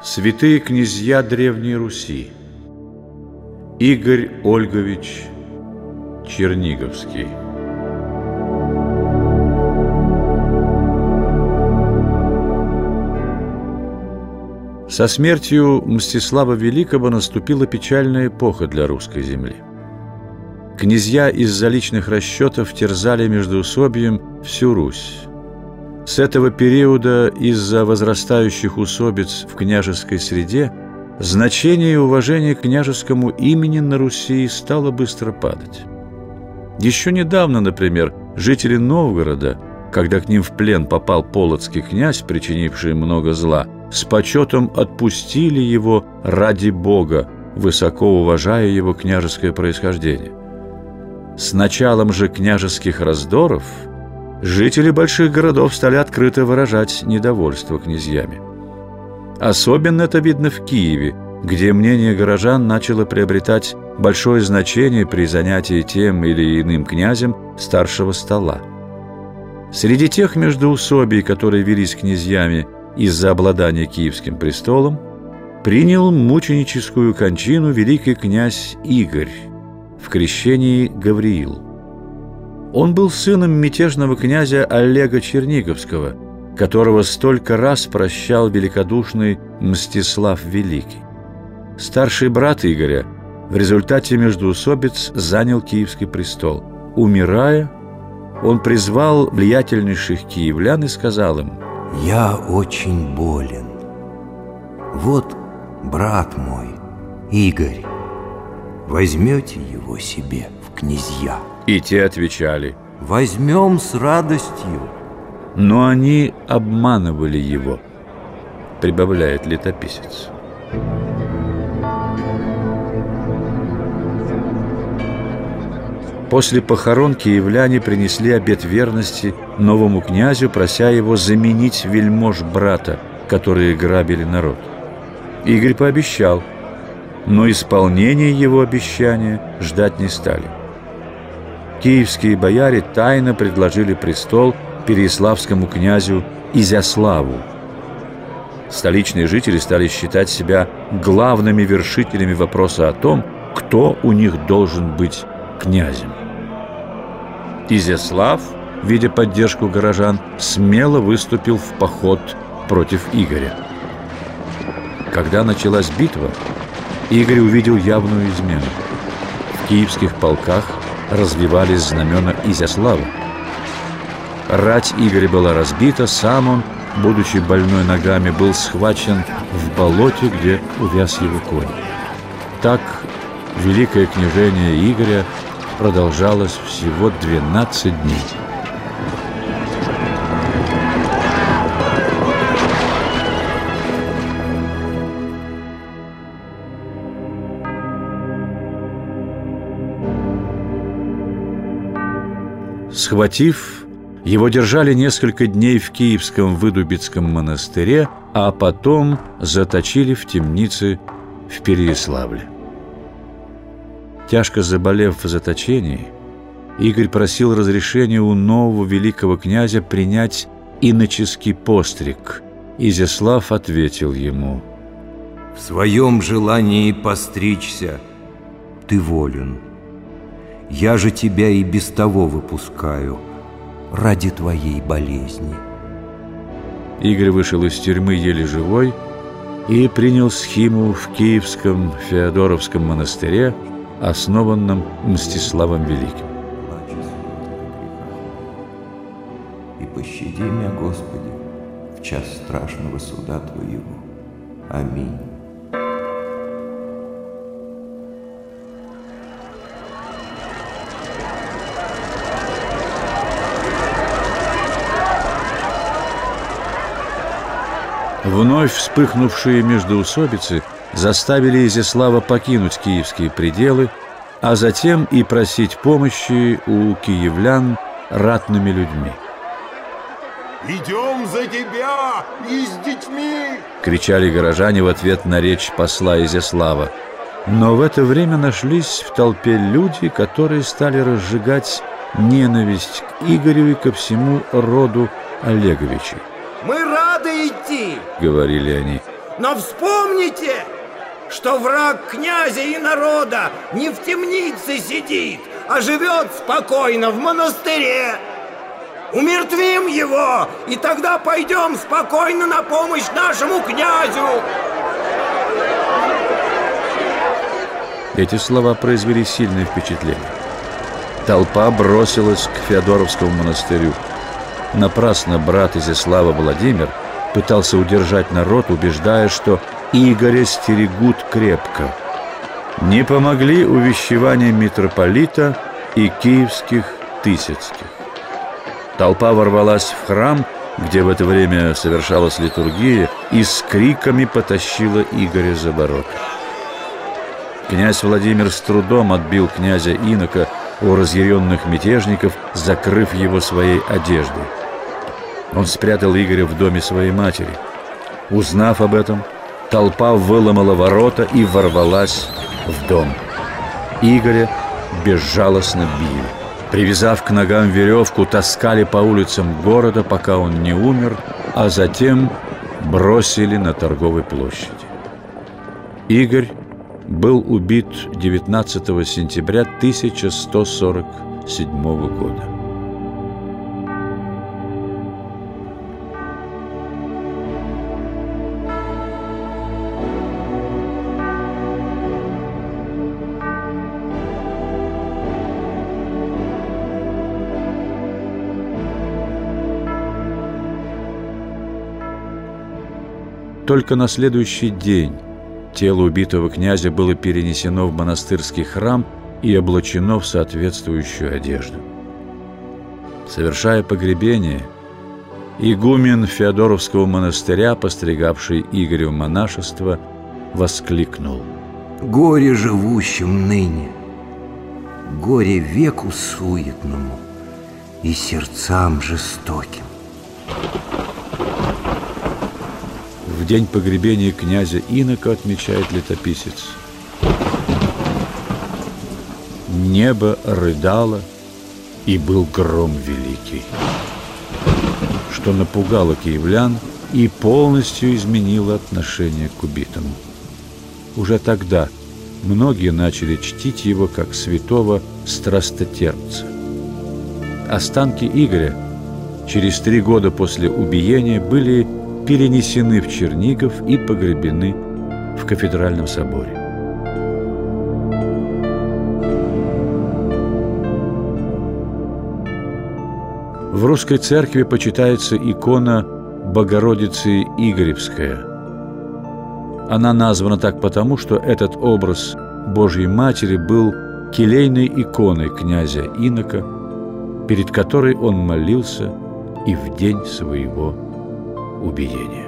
Святые князья Древней Руси Игорь Ольгович Черниговский Со смертью Мстислава Великого наступила печальная эпоха для русской земли. Князья из-за личных расчетов терзали междоусобием всю Русь. С этого периода из-за возрастающих усобиц в княжеской среде значение и уважение к княжескому имени на Руси стало быстро падать. Еще недавно, например, жители Новгорода, когда к ним в плен попал полоцкий князь, причинивший много зла, с почетом отпустили его ради Бога, высоко уважая его княжеское происхождение. С началом же княжеских раздоров – жители больших городов стали открыто выражать недовольство князьями. Особенно это видно в Киеве, где мнение горожан начало приобретать большое значение при занятии тем или иным князем старшего стола. Среди тех междоусобий, которые велись князьями из-за обладания Киевским престолом, принял мученическую кончину великий князь Игорь в крещении Гавриил. Он был сыном мятежного князя Олега Черниговского, которого столько раз прощал великодушный Мстислав Великий. Старший брат Игоря в результате междоусобиц занял Киевский престол. Умирая, он призвал влиятельнейших киевлян и сказал им «Я очень болен. Вот брат мой, Игорь, возьмете его себе князья». И те отвечали «Возьмем с радостью». Но они обманывали его, прибавляет летописец. После похорон киевляне принесли обет верности новому князю, прося его заменить вельмож брата, которые грабили народ. Игорь пообещал, но исполнение его обещания ждать не стали. Киевские бояре тайно предложили престол переяславскому князю Изяславу. Столичные жители стали считать себя главными вершителями вопроса о том, кто у них должен быть князем. Изяслав, видя поддержку горожан, смело выступил в поход против Игоря. Когда началась битва, Игорь увидел явную измену. В киевских полках развивались знамена Изяслава. Рать Игоря была разбита, сам он, будучи больной ногами, был схвачен в болоте, где увяз его конь. Так великое княжение Игоря продолжалось всего 12 дней. Схватив, его держали несколько дней в Киевском Выдубицком монастыре, а потом заточили в темнице в Переяславле. Тяжко заболев в заточении, Игорь просил разрешения у нового великого князя принять иноческий постриг. Изяслав ответил ему «В своем желании постричься ты волен». Я же тебя и без того выпускаю ради твоей болезни. Игорь вышел из тюрьмы еле живой и принял схиму в Киевском Феодоровском монастыре, основанном Мстиславом Великим. И пощади меня, Господи, в час страшного суда Твоего. Аминь. Вновь вспыхнувшие междоусобицы заставили Изяслава покинуть киевские пределы, а затем и просить помощи у киевлян ратными людьми. «Идем за тебя и с детьми!» — кричали горожане в ответ на речь посла Изяслава. Но в это время нашлись в толпе люди, которые стали разжигать ненависть к Игорю и ко всему роду Олеговичей. Мы рады идти, говорили они. Но вспомните, что враг князя и народа не в темнице сидит, а живет спокойно в монастыре. Умертвим его, и тогда пойдем спокойно на помощь нашему князю. Эти слова произвели сильное впечатление. Толпа бросилась к Феодоровскому монастырю. Напрасно брат Изяслава Владимир пытался удержать народ, убеждая, что Игоря стерегут крепко. Не помогли увещевания митрополита и киевских тысяцких. Толпа ворвалась в храм, где в это время совершалась литургия, и с криками потащила Игоря за ворота. Князь Владимир с трудом отбил князя Инока у разъяренных мятежников, закрыв его своей одеждой. Он спрятал Игоря в доме своей матери. Узнав об этом, толпа выломала ворота и ворвалась в дом. Игоря безжалостно били. Привязав к ногам веревку, таскали по улицам города, пока он не умер, а затем бросили на торговой площади. Игорь был убит 19 сентября 1147 года. Только на следующий день тело убитого князя было перенесено в монастырский храм и облачено в соответствующую одежду. Совершая погребение, игумен Феодоровского монастыря, постригавший Игоря в монашество, воскликнул. «Горе живущим ныне, горе веку суетному и сердцам жестоким». День погребения князя Инока, отмечает летописец, небо рыдало, и был гром великий, что напугало киевлян и полностью изменило отношение к убитому. Уже тогда многие начали чтить его как святого страстотерпца. Останки Игоря через три года после убиения были перенесены в Чернигов и погребены в кафедральном соборе. В русской церкви почитается икона Богородицы Игоревская. Она названа так потому, что этот образ Божьей Матери был келейной иконой князя Инока, перед которой он молился и в день своего убиения.